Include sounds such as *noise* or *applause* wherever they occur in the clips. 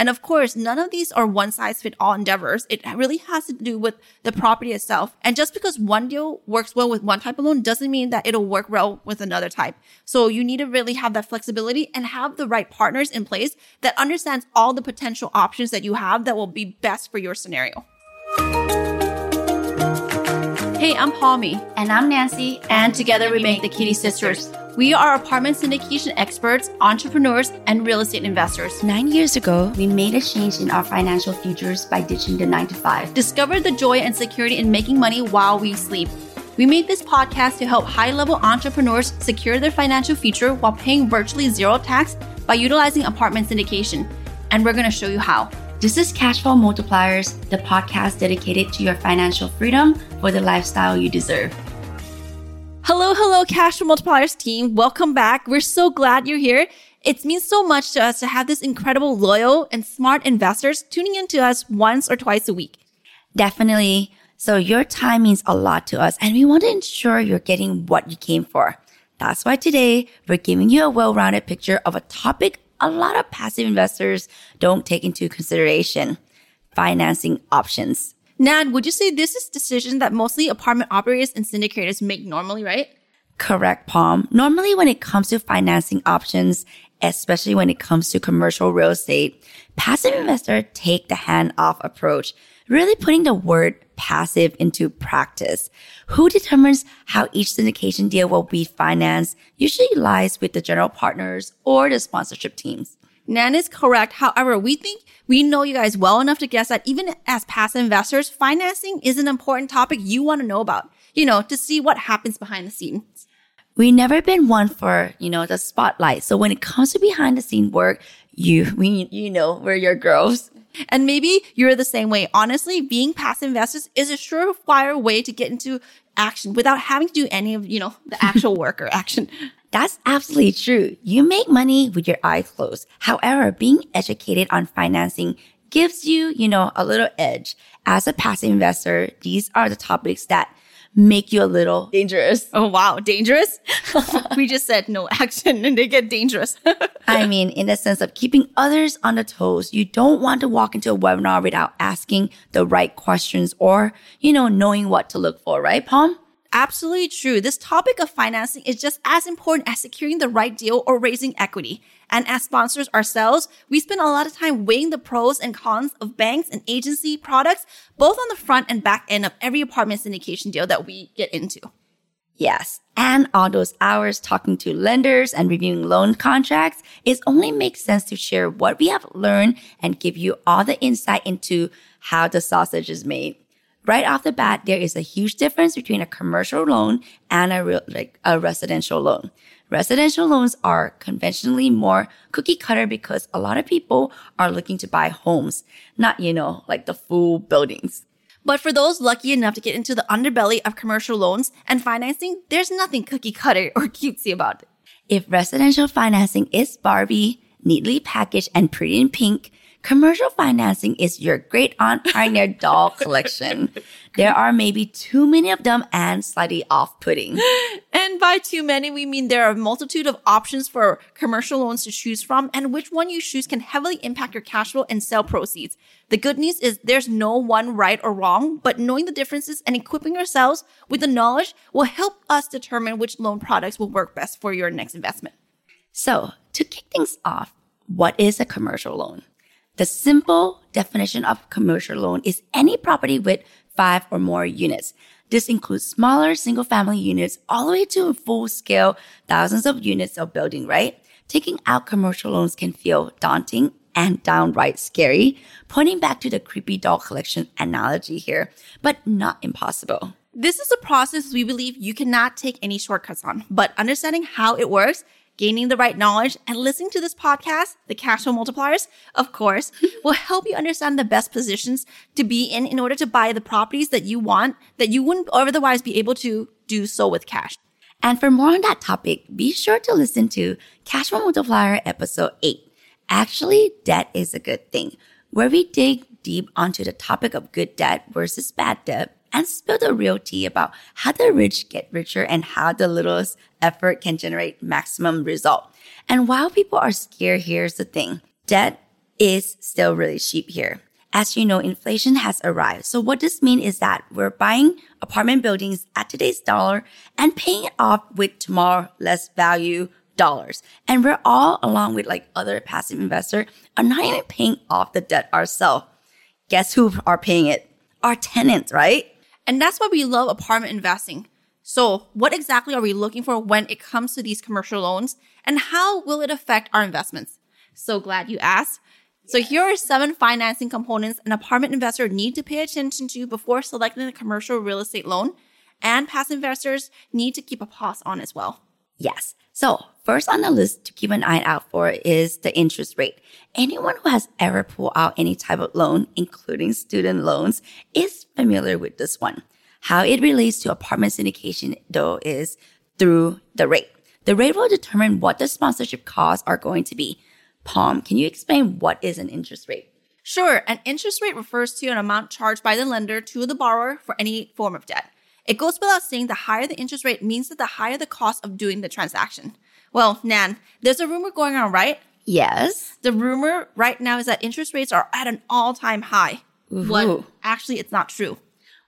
And of course, none of these are one size fit all endeavors. It really has to do with the property itself. And just because one deal works well with one type of loan doesn't mean that it'll work well with another type. So you need to really have that flexibility and have the right partners in place that understands all the potential options that you have that will be best for your scenario. I'm Palmy. And I'm Nancy. And together we make the Kitti Sisters. We are apartment syndication experts, entrepreneurs, and real estate investors. Nine years ago, we made a change in our financial futures by ditching the nine to five. Discover the joy and security in making money while we sleep. We made this podcast to help high level entrepreneurs secure their financial future while paying virtually zero tax by utilizing apartment syndication. And we're going to show you how. This is Cashflow Multipliers, the podcast dedicated to your financial freedom for the lifestyle you deserve. Hello, hello, Cashflow Multipliers team. Welcome back. We're so glad you're here. It means so much to us to have this incredible, loyal, and smart investors tuning in to us once or twice a week. Definitely. So your time means a lot to us and we want to ensure you're getting what you came for. That's why today we're giving you a well-rounded picture of a topic a lot of passive investors don't take into consideration financing options. Nan, would you say this is decision that mostly apartment operators and syndicators make normally, right? Correct, Palm. Normally when it comes to financing options, especially when it comes to commercial real estate, passive investors take the hand-off approach, really putting the word passive into practice. Who determines how each syndication deal will be financed usually lies with the general partners or the sponsorship teams. Nan is correct. However, we think we know you guys well enough to guess that even as passive investors, financing is an important topic you want to know about, you know, to see what happens behind the scenes. We never been one for, you know, the spotlight. So when it comes to behind the scene work, you, we, you know, we're your girls. And maybe you're the same way. Honestly, being passive investors is a surefire way to get into action without having to do any of, you know, the actual work or action. That's absolutely true. You make money with your eyes closed. However, being educated on financing gives you, you know, a little edge. As a passive investor, these are the topics that make you a little dangerous. Oh, wow. Dangerous? *laughs* we just said no action and they get dangerous. *laughs* I mean, in the sense of keeping others on the toes, you don't want to walk into a webinar without asking the right questions or, you know, knowing what to look for, right, Palm? Absolutely true. This topic of financing is just as important as securing the right deal or raising equity. And as sponsors ourselves, we spend a lot of time weighing the pros and cons of banks and agency products, both on the front and back end of every apartment syndication deal that we get into. Yes. And all those hours talking to lenders and reviewing loan contracts, it only makes sense to share what we have learned and give you all the insight into how the sausage is made right off the bat, there is a huge difference between a commercial loan and a real, like a residential loan. Residential loans are conventionally more cookie cutter because a lot of people are looking to buy homes, not, you know, like the full buildings. But for those lucky enough to get into the underbelly of commercial loans and financing, there's nothing cookie cutter or cutesy about it. If residential financing is Barbie, neatly packaged and pretty in pink, Commercial financing is your great aunt pioneer doll collection. There are maybe too many of them and slightly off putting. And by too many, we mean there are a multitude of options for commercial loans to choose from, and which one you choose can heavily impact your cash flow and sale proceeds. The good news is there's no one right or wrong, but knowing the differences and equipping ourselves with the knowledge will help us determine which loan products will work best for your next investment. So, to kick things off, what is a commercial loan? The simple definition of commercial loan is any property with five or more units. This includes smaller single family units all the way to full scale thousands of units of building, right? Taking out commercial loans can feel daunting and downright scary, pointing back to the creepy doll collection analogy here, but not impossible. This is a process we believe you cannot take any shortcuts on, but understanding how it works gaining the right knowledge, and listening to this podcast, the cash flow multipliers, of course, *laughs* will help you understand the best positions to be in in order to buy the properties that you want that you wouldn't otherwise be able to do so with cash. And for more on that topic, be sure to listen to Cash Flow Multiplier episode 8. Actually, debt is a good thing, where we dig deep onto the topic of good debt versus bad debt and spill the real tea about how the rich get richer and how the littlest effort can generate maximum result. And while people are scared, here's the thing. Debt is still really cheap here. As you know, inflation has arrived. So what this means is that we're buying apartment buildings at today's dollar and paying it off with tomorrow less value dollars. And we're all, along with like other passive investors, are not even paying off the debt ourselves. Guess who are paying it? Our tenants, right? And that's why we love apartment investing. So, what exactly are we looking for when it comes to these commercial loans and how will it affect our investments? So glad you asked. So here are seven financing components an apartment investor need to pay attention to before selecting a commercial real estate loan and passive investors need to keep a pause on as well. Yes. So first on the list to keep an eye out for is the interest rate. Anyone who has ever pulled out any type of loan, including student loans, is familiar with this one. How it relates to apartment syndication though is through the rate. The rate will determine what the sponsorship costs are going to be. Palm, can you explain what is an interest rate? Sure, an interest rate refers to an amount charged by the lender to the borrower for any form of debt. It goes without saying the higher the interest rate means that the higher the cost of doing the transaction. Well, Nan, there's a rumor going on, right? Yes. The rumor right now is that interest rates are at an all time high. What? Actually, it's not true.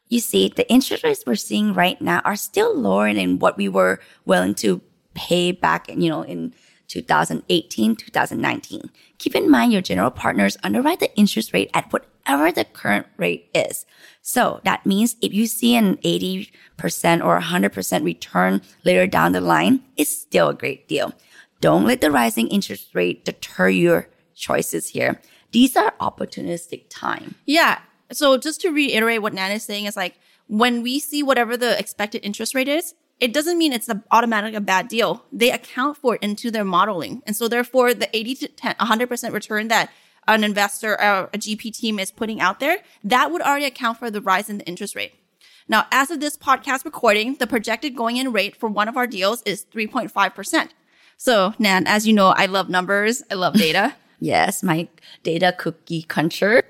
You see, the interest rates we're seeing right now are still lower than what we were willing to pay back, you know, in 2018, 2019. Keep in mind your general partners underwrite the interest rate at whatever the current rate is. So that means if you see an 80% or 100% return later down the line, it's still a great deal. Don't let the rising interest rate deter your choices here. These are opportunistic time. Yeah. So just to reiterate what Nan is saying is like when we see whatever the expected interest rate is, it doesn't mean it's automatically a bad deal. They account for it into their modeling. And so therefore the 80 to 10, 100% return that an investor or a GP team is putting out there, that would already account for the rise in the interest rate. Now, as of this podcast recording, the projected going in rate for one of our deals is 3.5%. So, Nan, as you know, I love numbers. I love data. *laughs* yes, my data cookie cruncher.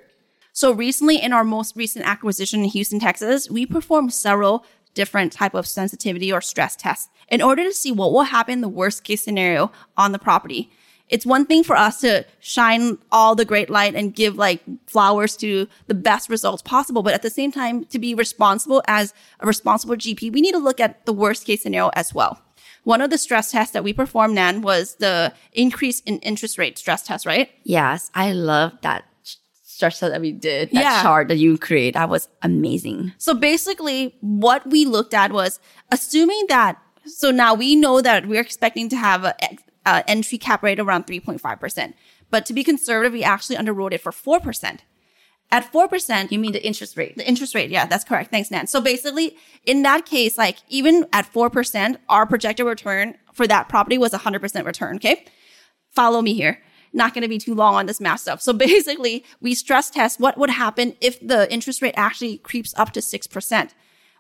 So recently in our most recent acquisition in Houston, Texas, we performed several different type of sensitivity or stress tests in order to see what will happen the worst case scenario on the property. It's one thing for us to shine all the great light and give like flowers to the best results possible. But at the same time, to be responsible as a responsible GP, we need to look at the worst case scenario as well. One of the stress tests that we performed, Nan, was the increase in interest rate stress test, right? Yes, I love that stress that we did. That yeah. chart that you create, that was amazing. So basically, what we looked at was assuming that. So now we know that we're expecting to have a, a entry cap rate around 3.5%. But to be conservative, we actually underwrote it for 4%. At 4%, you mean the interest rate? The interest rate. Yeah, that's correct. Thanks, Nan. So basically, in that case, like even at 4%, our projected return for that property was 100% return. Okay. Follow me here. Not going to be too long on this math stuff. So *laughs* basically, we stress test what would happen if the interest rate actually creeps up to 6%.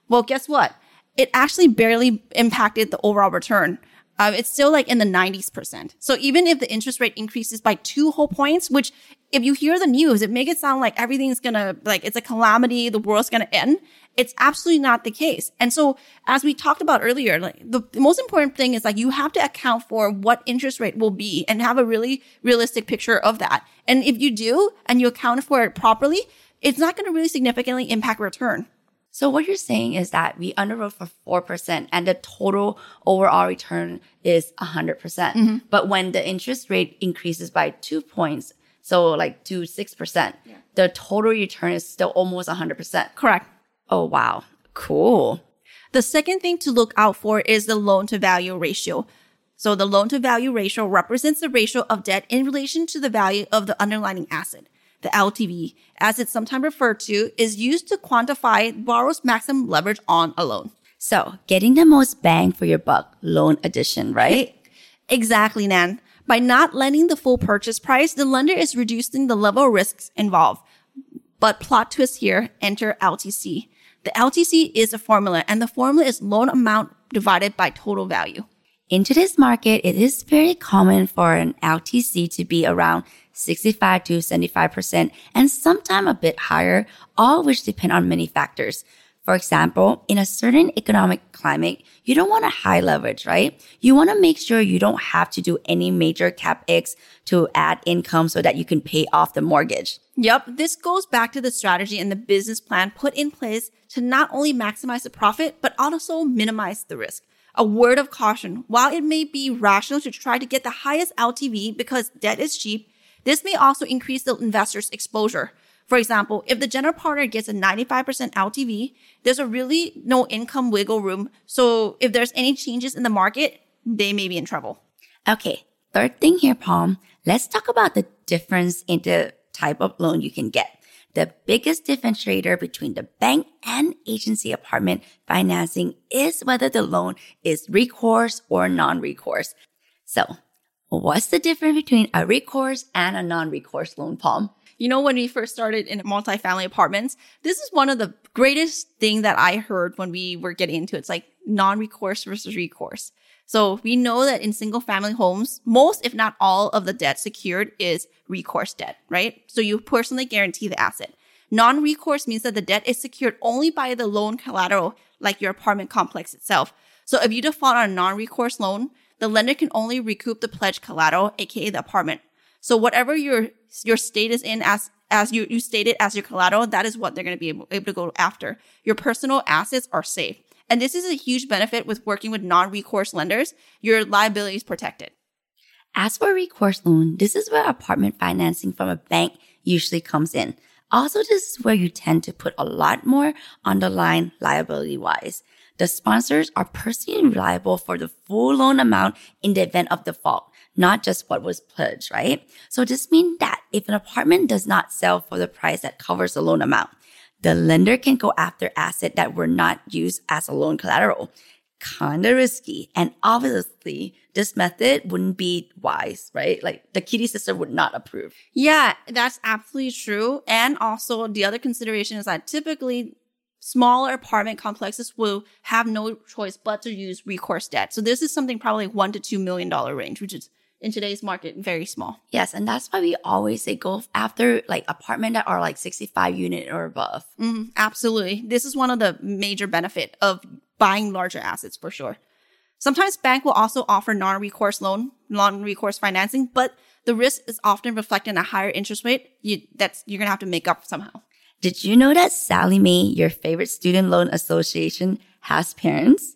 Well, guess what? It actually barely impacted the overall return. Uh, it's still like in the 90s percent. So even if the interest rate increases by two whole points, which if you hear the news, it make it sound like everything's gonna, like it's a calamity, the world's gonna end. It's absolutely not the case. And so as we talked about earlier, like the, the most important thing is like you have to account for what interest rate will be and have a really realistic picture of that. And if you do and you account for it properly, it's not going to really significantly impact return. So what you're saying is that we underwrote for 4% and the total overall return is 100%. percent mm hmm But when the interest rate increases by two points, so like to 6%, yeah. the total return is still almost 100%. Correct. Oh, wow. Cool. The second thing to look out for is the loan to value ratio. So the loan to value ratio represents the ratio of debt in relation to the value of the underlying asset the LTV, as it's sometimes referred to, is used to quantify borrower's maximum leverage on a loan. So, getting the most bang for your buck loan addition, right? exactly, Nan. By not lending the full purchase price, the lender is reducing the level of risks involved. But plot twist here, enter LTC. The LTC is a formula, and the formula is loan amount divided by total value. In today's market, it is very common for an LTC to be around 65 to 75%, and sometimes a bit higher, all which depend on many factors. For example, in a certain economic climate, you don't want a high leverage, right? You want to make sure you don't have to do any major capex to add income so that you can pay off the mortgage. Yep. This goes back to the strategy and the business plan put in place to not only maximize the profit, but also minimize the risk. A word of caution. While it may be rational to try to get the highest LTV because debt is cheap, this may also increase the investor's exposure. For example, if the general partner gets a 95% LTV, there's a really no income wiggle room. So if there's any changes in the market, they may be in trouble. Okay. Third thing here, Palm. Let's talk about the difference in the type of loan you can get. The biggest differentiator between the bank and agency apartment financing is whether the loan is recourse or non-recourse. So What's the difference between a recourse and a non-recourse loan, Palm? You know, when we first started in multifamily apartments, this is one of the greatest thing that I heard when we were getting into it. It's like non-recourse versus recourse. So we know that in single family homes, most, if not all of the debt secured is recourse debt, right? So you personally guarantee the asset. Non-recourse means that the debt is secured only by the loan collateral, like your apartment complex itself. So if you default on a non-recourse loan, the lender can only recoup the pledge collateral, aka the apartment. So whatever your your state is in as as you, you stated as your collateral, that is what they're going to be able, able to go after. Your personal assets are safe. And this is a huge benefit with working with non-recourse lenders. Your liability is protected. As for recourse loan, this is where apartment financing from a bank usually comes in. Also, this is where you tend to put a lot more on the line liability wise. The sponsors are personally liable for the full loan amount in the event of default, not just what was pledged, right? So this means that if an apartment does not sell for the price that covers the loan amount, the lender can go after assets that were not used as a loan collateral. Kinda risky. And obviously, this method wouldn't be wise, right? Like the Kitti sister would not approve. Yeah, that's absolutely true. And also the other consideration is that typically smaller apartment complexes will have no choice but to use recourse debt. So this is something probably one to two million dollar range, which is in today's market very small. Yes, and that's why we always say go after like apartment that are like 65 unit or above. Mm, absolutely. This is one of the major benefit of buying larger assets for sure. Sometimes bank will also offer non-recourse loan, non-recourse financing, but the risk is often reflected in a higher interest rate. You, that's, you're going to have to make up somehow. Did you know that Sallie Mae, your favorite student loan association, has parents?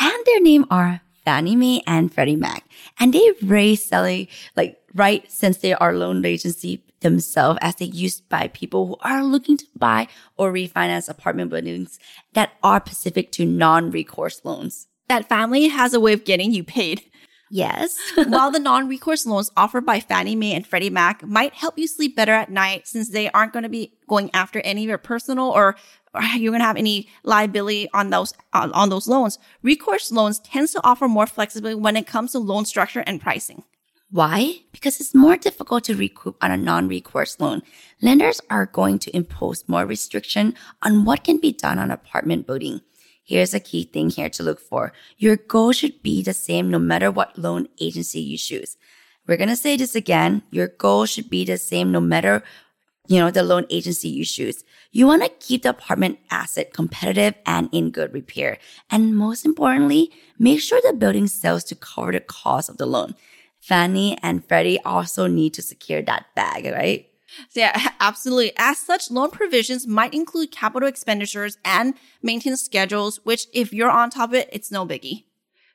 And their name are Fannie Mae and Freddie Mac. And they raised Sallie, like, right since they are loan agency themselves as they used by people who are looking to buy or refinance apartment buildings that are specific to non-recourse loans. That family has a way of getting you paid. Yes. *laughs* While the non-recourse loans offered by Fannie Mae and Freddie Mac might help you sleep better at night since they aren't going to be going after any of your personal or, or *laughs* you're going to have any liability on those on, on those loans. Recourse loans tends to offer more flexibility when it comes to loan structure and pricing. Why? Because it's more difficult to recoup on a non-recourse loan. Lenders are going to impose more restriction on what can be done on apartment building. Here's a key thing here to look for. Your goal should be the same no matter what loan agency you choose. We're going to say this again. Your goal should be the same no matter, you know, the loan agency you choose. You want to keep the apartment asset competitive and in good repair. And most importantly, make sure the building sells to cover the cost of the loan. Fannie and Freddie also need to secure that bag, right? Yeah, *laughs* absolutely. As such, loan provisions might include capital expenditures and maintenance schedules, which if you're on top of it, it's no biggie.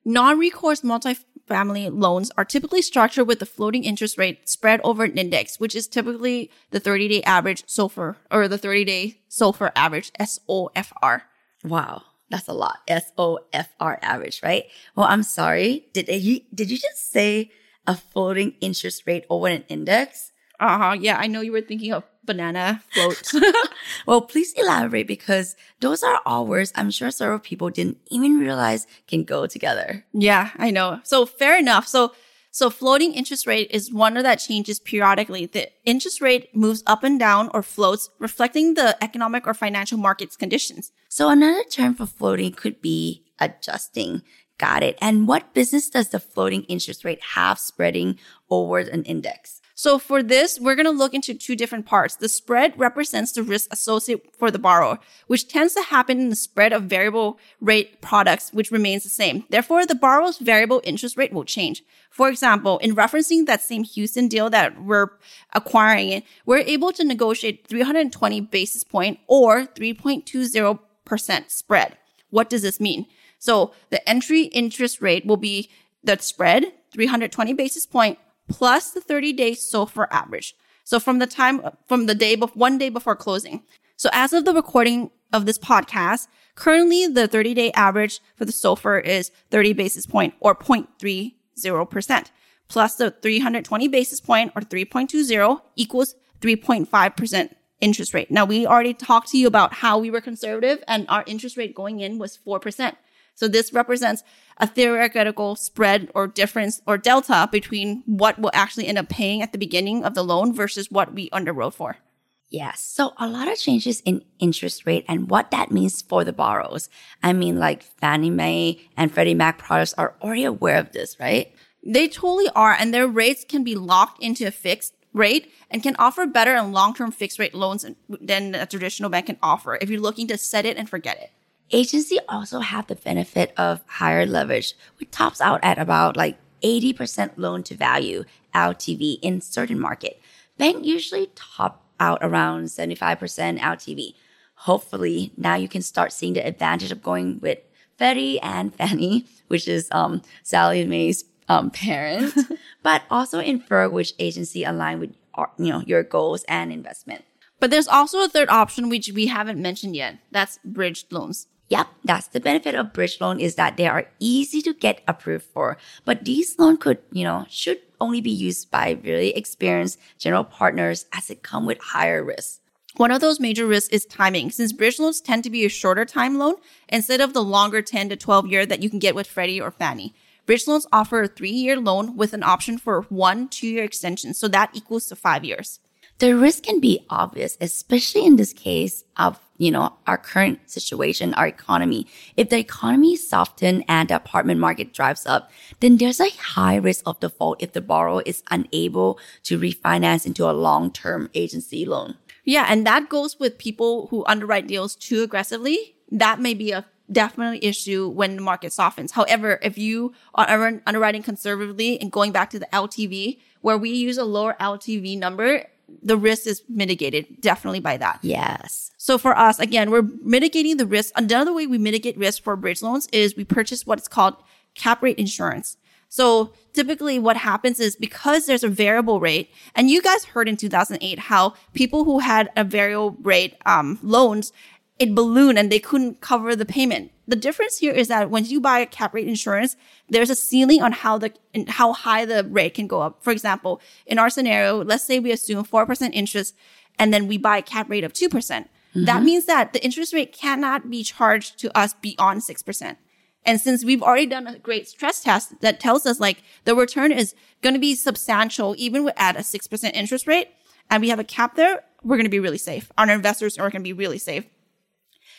Non-recourse multifamily loans are typically structured with the floating interest rate spread over an index, which is typically the 30-day average SOFR or the 30-day SOFR average, SOFR. Wow. That's a lot. SOFR average, right? Well, I'm sorry. Did you, did you just say a floating interest rate over an index? Uh huh. Yeah, I know you were thinking of banana floats. *laughs* well, please elaborate because those are all words I'm sure several people didn't even realize can go together. Yeah, I know. So fair enough. So so floating interest rate is one that changes periodically. The interest rate moves up and down or floats, reflecting the economic or financial markets conditions. So another term for floating could be adjusting. Got it. And what business does the floating interest rate have spreading over an index? So for this, we're going to look into two different parts. The spread represents the risk associated for the borrower, which tends to happen in the spread of variable rate products, which remains the same. Therefore, the borrower's variable interest rate will change. For example, in referencing that same Houston deal that we're acquiring, we're able to negotiate 320 basis point or 3.20% spread. What does this mean? So the entry interest rate will be the spread, 320 basis point plus the 30 day SOFR average. So from the time, from the day, before, one day before closing. So as of the recording of this podcast, currently the 30 day average for the SOFR is 30 basis point or 0.30% plus the 320 basis point or 3.20 equals 3.5% interest rate. Now we already talked to you about how we were conservative and our interest rate going in was 4%. So this represents a theoretical spread or difference or delta between what we'll actually end up paying at the beginning of the loan versus what we underwrote for. Yes. So a lot of changes in interest rate and what that means for the borrowers. I mean, like Fannie Mae and Freddie Mac products are already aware of this, right? They totally are. And their rates can be locked into a fixed rate and can offer better and long-term fixed rate loans than a traditional bank can offer if you're looking to set it and forget it. Agency also have the benefit of higher leverage, which tops out at about like 80% loan to value LTV in certain market. Bank usually top out around 75% LTV. Hopefully now you can start seeing the advantage of going with Freddie and Fannie, which is um, Sallie Mae's um, parent, *laughs* but also infer which agency align with you know your goals and investment. But there's also a third option which we haven't mentioned yet. That's bridge loans. Yep, that's the benefit of bridge loan is that they are easy to get approved for. But these loans could, you know, should only be used by really experienced general partners as it come with higher risks. One of those major risks is timing, since bridge loans tend to be a shorter time loan instead of the longer 10 to 12 year that you can get with Freddie or Fannie. Bridge loans offer a three year loan with an option for one two year extension, so that equals to five years. The risk can be obvious, especially in this case of you know, our current situation, our economy. If the economy softens and the apartment market drives up, then there's a high risk of default if the borrower is unable to refinance into a long-term agency loan. Yeah, and that goes with people who underwrite deals too aggressively. That may be a definitely issue when the market softens. However, if you are underwriting conservatively and going back to the LTV, where we use a lower LTV number, the risk is mitigated definitely by that. Yes. So for us, again, we're mitigating the risk. Another way we mitigate risk for bridge loans is we purchase what's called cap rate insurance. So typically what happens is because there's a variable rate, and you guys heard in 2008 how people who had a variable rate um, loans, it ballooned and they couldn't cover the payment. The difference here is that when you buy a cap rate insurance, there's a ceiling on how the how high the rate can go up. For example, in our scenario, let's say we assume 4% interest and then we buy a cap rate of 2%. percent mm hmm That means that the interest rate cannot be charged to us beyond 6%. And since we've already done a great stress test that tells us like the return is going to be substantial even at a 6% interest rate and we have a cap there, we're going to be really safe. Our investors are going to be really safe.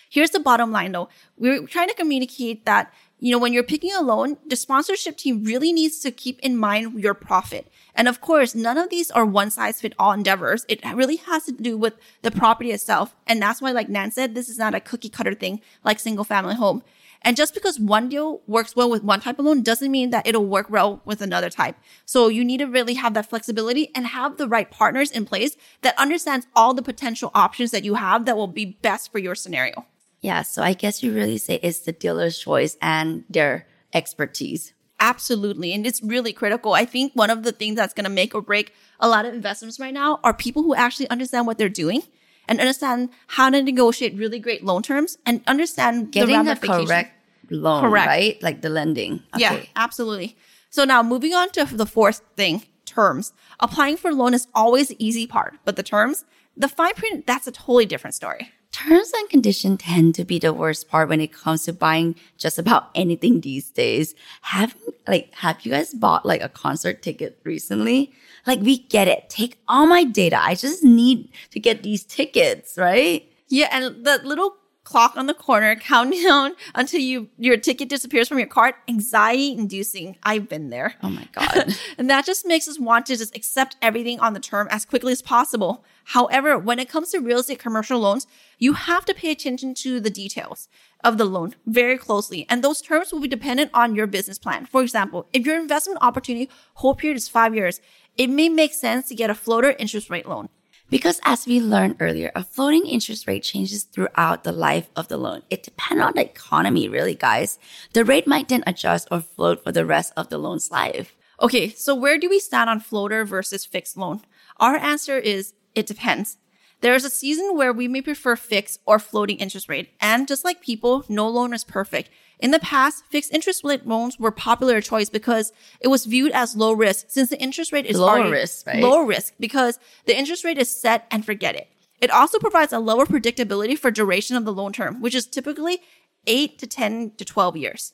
Here's the bottom line though. We're trying to communicate that, you know, when you're picking a loan, the sponsorship team really needs to keep in mind your profit. And of course, none of these are one size fit all endeavors. It really has to do with the property itself. And that's why, like Nan said, this is not a cookie cutter thing like single family home. And just because one deal works well with one type of loan doesn't mean that it'll work well with another type. So you need to really have that flexibility and have the right partners in place that understands all the potential options that you have that will be best for your scenario. Yeah. So I guess you really say it's the dealer's choice and their expertise. Absolutely. And it's really critical. I think one of the things that's going to make or break a lot of investments right now are people who actually understand what they're doing and understand how to negotiate really great loan terms and understand Getting the, the correct loan, Correct. right? Like the lending. Yeah, absolutely. So now moving on to the fourth thing, terms. Applying for a loan is always the easy part, but the terms, the fine print, that's a totally different story. Terms and conditions tend to be the worst part when it comes to buying just about anything these days. Have like have you guys bought like a concert ticket recently? Like we get it. Take all my data. I just need to get these tickets, right? Yeah, and the little clock on the corner *laughs* counting down until you your ticket disappears from your card, anxiety inducing. I've been there. Oh my god. *laughs* And that just makes us want to just accept everything on the term as quickly as possible. However, when it comes to real estate commercial loans, you have to pay attention to the details of the loan very closely. And those terms will be dependent on your business plan. For example, if your investment opportunity hold period is five years, it may make sense to get a floater interest rate loan. Because as we learned earlier, a floating interest rate changes throughout the life of the loan. It depends on the economy, really, guys. The rate might then adjust or float for the rest of the loan's life. Okay, so where do we stand on floater versus fixed loan? Our answer is it depends. There is a season where we may prefer fixed or floating interest rate. And just like people, no loan is perfect. In the past, fixed interest rate loans were popular choice because it was viewed as low risk since the interest rate is already- risk, right? Lower risk because the interest rate is set and forget it. It also provides a lower predictability for duration of the loan term, which is typically 8 to 10 to 12 years.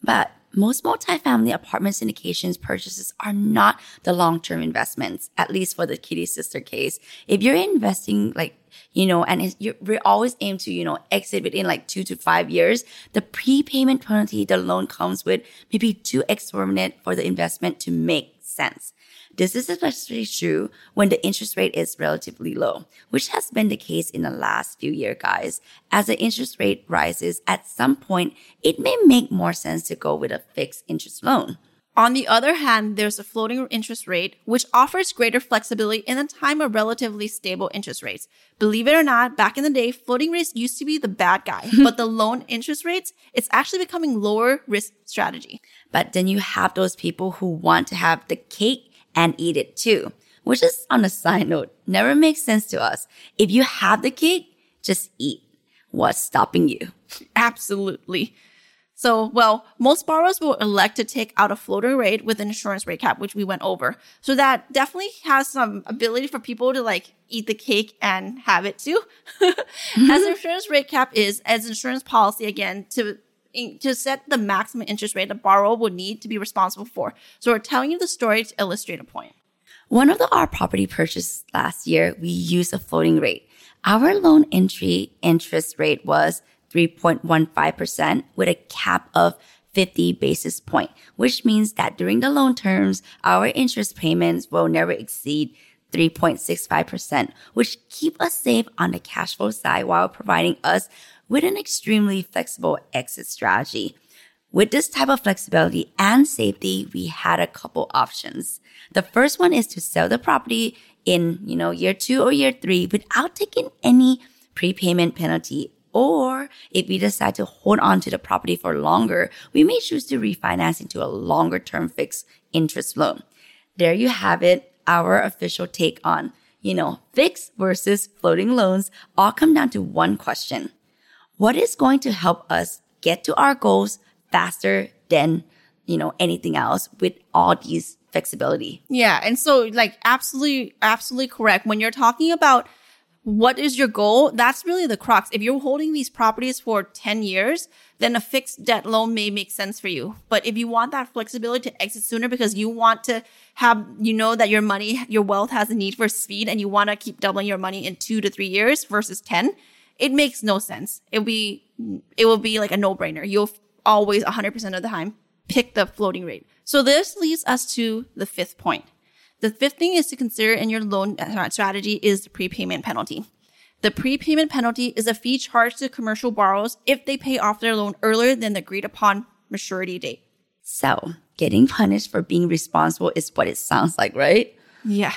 But most multifamily apartment syndications purchases are not the long-term investments, at least for the Kitti Sister case. If you're investing like, you know, and it's, you're, we always aim to, you know, exit within like two to five years, the prepayment penalty the loan comes with may be too exorbitant for the investment to make sense. This is especially true when the interest rate is relatively low, which has been the case in the last few years, guys. As the interest rate rises, at some point, it may make more sense to go with a fixed interest loan. On the other hand, there's a floating interest rate, which offers greater flexibility in a time of relatively stable interest rates. Believe it or not, back in the day, floating rates used to be the bad guy, *laughs* but the loan interest rates, it's actually becoming lower risk strategy. But then you have those people who want to have the cake and eat it too, which is on a side note, never makes sense to us. If you have the cake, just eat. What's stopping you? *laughs* Absolutely. So, well, most borrowers will elect to take out a floating rate with an insurance rate cap, which we went over. So that definitely has some ability for people to like eat the cake and have it too. *laughs* as *laughs* insurance rate cap is, as insurance policy again, to to set the maximum interest rate a borrower would need to be responsible for. So we're telling you the story to illustrate a point. One of the our property purchases last year, we used a floating rate. Our loan entry interest rate was 3.15% with a cap of 50 basis point, which means that during the loan terms, our interest payments will never exceed 3.65%, which keep us safe on the cash flow side while providing us with an extremely flexible exit strategy. With this type of flexibility and safety, we had a couple options. The first one is to sell the property in, you know, year two or year three without taking any prepayment penalty. Or if we decide to hold on to the property for longer, we may choose to refinance into a longer term fixed interest loan. There you have it. Our official take on, you know, fixed versus floating loans all come down to one question. What is going to help us get to our goals faster than, you know, anything else with all these flexibility? Yeah. And so like absolutely, absolutely correct. When you're talking about what is your goal? That's really the crux. If you're holding these properties for 10 years, then a fixed debt loan may make sense for you. But if you want that flexibility to exit sooner because you want to have, you know, that your money, your wealth has a need for speed and you want to keep doubling your money in two to three years versus 10, it makes no sense. It'll be, it will be like a no brainer. You'll always 100% of the time pick the floating rate. So this leads us to the fifth point. The fifth thing is to consider in your loan uh, strategy is the prepayment penalty. The prepayment penalty is a fee charged to commercial borrowers if they pay off their loan earlier than the agreed upon maturity date. So, getting punished for being responsible is what it sounds like, right? Yeah.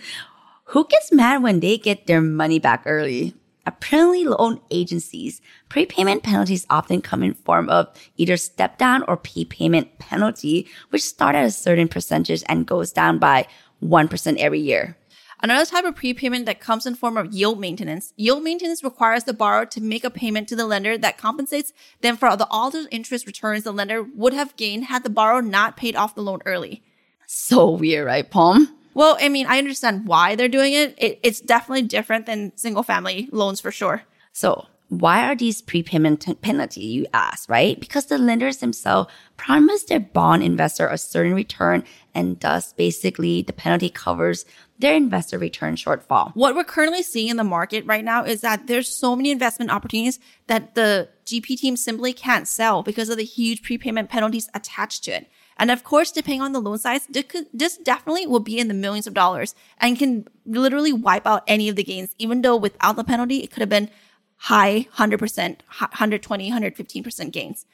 *laughs* Who gets mad when they get their money back early? Apparently, loan agencies, prepayment penalties often come in form of either step down or prepayment penalty, which start at a certain percentage and goes down by 1% every year. Another type of prepayment that comes in form of yield maintenance. Yield maintenance requires the borrower to make a payment to the lender that compensates them for the, all the interest returns the lender would have gained had the borrower not paid off the loan early. So weird, right, Palm? Well, I mean, I understand why they're doing it. it it's definitely different than single family loans for sure. So why are these prepayment t- penalty, you ask, right? Because the lenders themselves promise their bond investor a certain return and thus basically the penalty covers their investor return shortfall. What we're currently seeing in the market right now is that there's so many investment opportunities that the GP team simply can't sell because of the huge prepayment penalties attached to it. And of course, depending on the loan size, this definitely will be in the millions of dollars and can literally wipe out any of the gains. Even though without the penalty, it could have been high 100%, 120, 115% gains.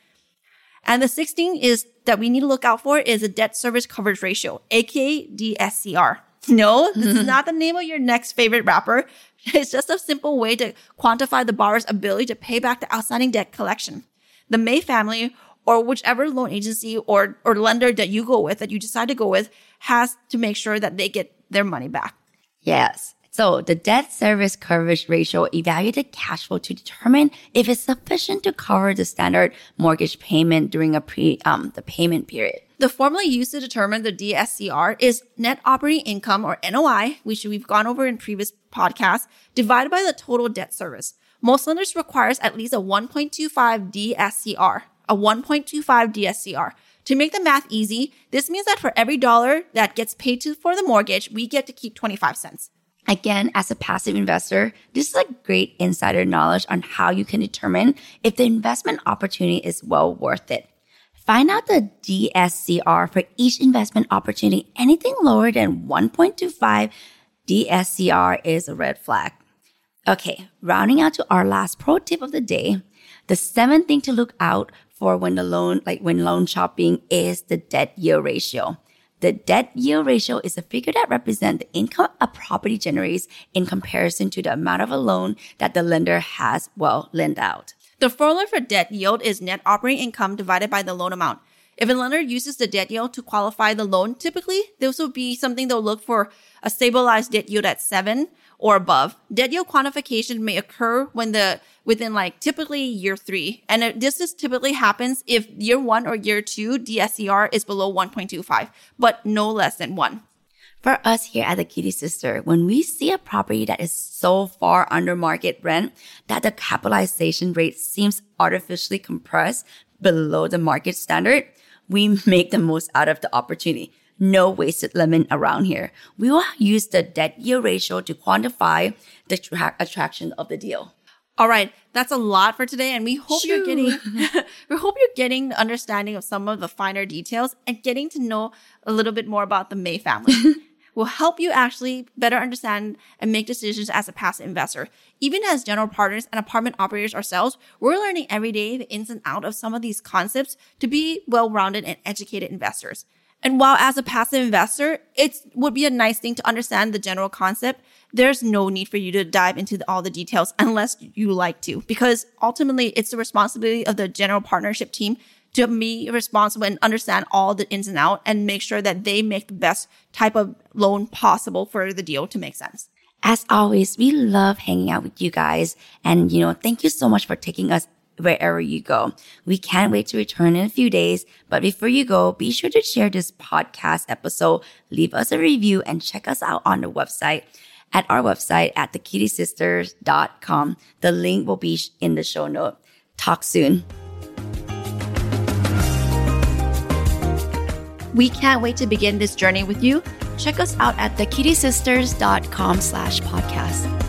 And the sixth thing is that we need to look out for is a debt service coverage ratio, aka DSCR. *laughs* No, this is *laughs* not the name of your next favorite rapper. *laughs* It's just a simple way to quantify the borrower's ability to pay back the outstanding debt collection. The May family or whichever loan agency or, or lender that you go with, that you decide to go with, has to make sure that they get their money back. Yes. So the debt service coverage ratio evaluates the cash flow to determine if it's sufficient to cover the standard mortgage payment during a pre um the payment period. The formula used to determine the DSCR is net operating income or NOI, which we've gone over in previous podcasts, divided by the total debt service. Most lenders requires at least a 1.25 DSCR, a 1.25 DSCR. To make the math easy, this means that for every dollar that gets paid to for the mortgage, we get to keep 25 cents. Again, as a passive investor, this is a great insider knowledge on how you can determine if the investment opportunity is well worth it. Find out the DSCR for each investment opportunity. Anything lower than 1.25 DSCR is a red flag. Okay, rounding out to our last pro tip of the day. The seventh thing to look out for when the loan, like when loan shopping is the debt yield ratio. The debt yield ratio is a figure that represents the income a property generates in comparison to the amount of a loan that the lender has, well, lent out. The formula for debt yield is net operating income divided by the loan amount. If a lender uses the debt yield to qualify the loan, typically this will be something they'll look for a stabilized debt yield at seven or above. Debt yield quantification may occur when the within like typically year three, and it, this is typically happens if year one or year two DSCR is below 1.25, but no less than one. For us here at the Kitti Sister, when we see a property that is so far under market rent that the capitalization rate seems artificially compressed below the market standard, we *laughs* make the most out of the opportunity no wasted lemon around here. We will use the debt yield ratio to quantify the tra- attraction of the deal. All right, that's a lot for today, and we hope Shoo. you're getting *laughs* *laughs* we hope you're getting understanding of some of the finer details and getting to know a little bit more about the May family. *laughs* will help you actually better understand and make decisions as a passive investor. Even as general partners and apartment operators ourselves, we're learning every day the ins and out of some of these concepts to be well-rounded and educated investors. And while as a passive investor, it would be a nice thing to understand the general concept, there's no need for you to dive into all the details unless you like to, because ultimately it's the responsibility of the general partnership team to be responsible and understand all the ins and out and make sure that they make the best type of loan possible for the deal to make sense. As always, we love hanging out with you guys. And, you know, thank you so much for taking us wherever you go. We can't wait to return in a few days. But before you go, be sure to share this podcast episode, leave us a review, and check us out on the website at our website at thekittisisters.com. The link will be in the show note. Talk soon. We can't wait to begin this journey with you. Check us out at thekittisisters.com slash podcast.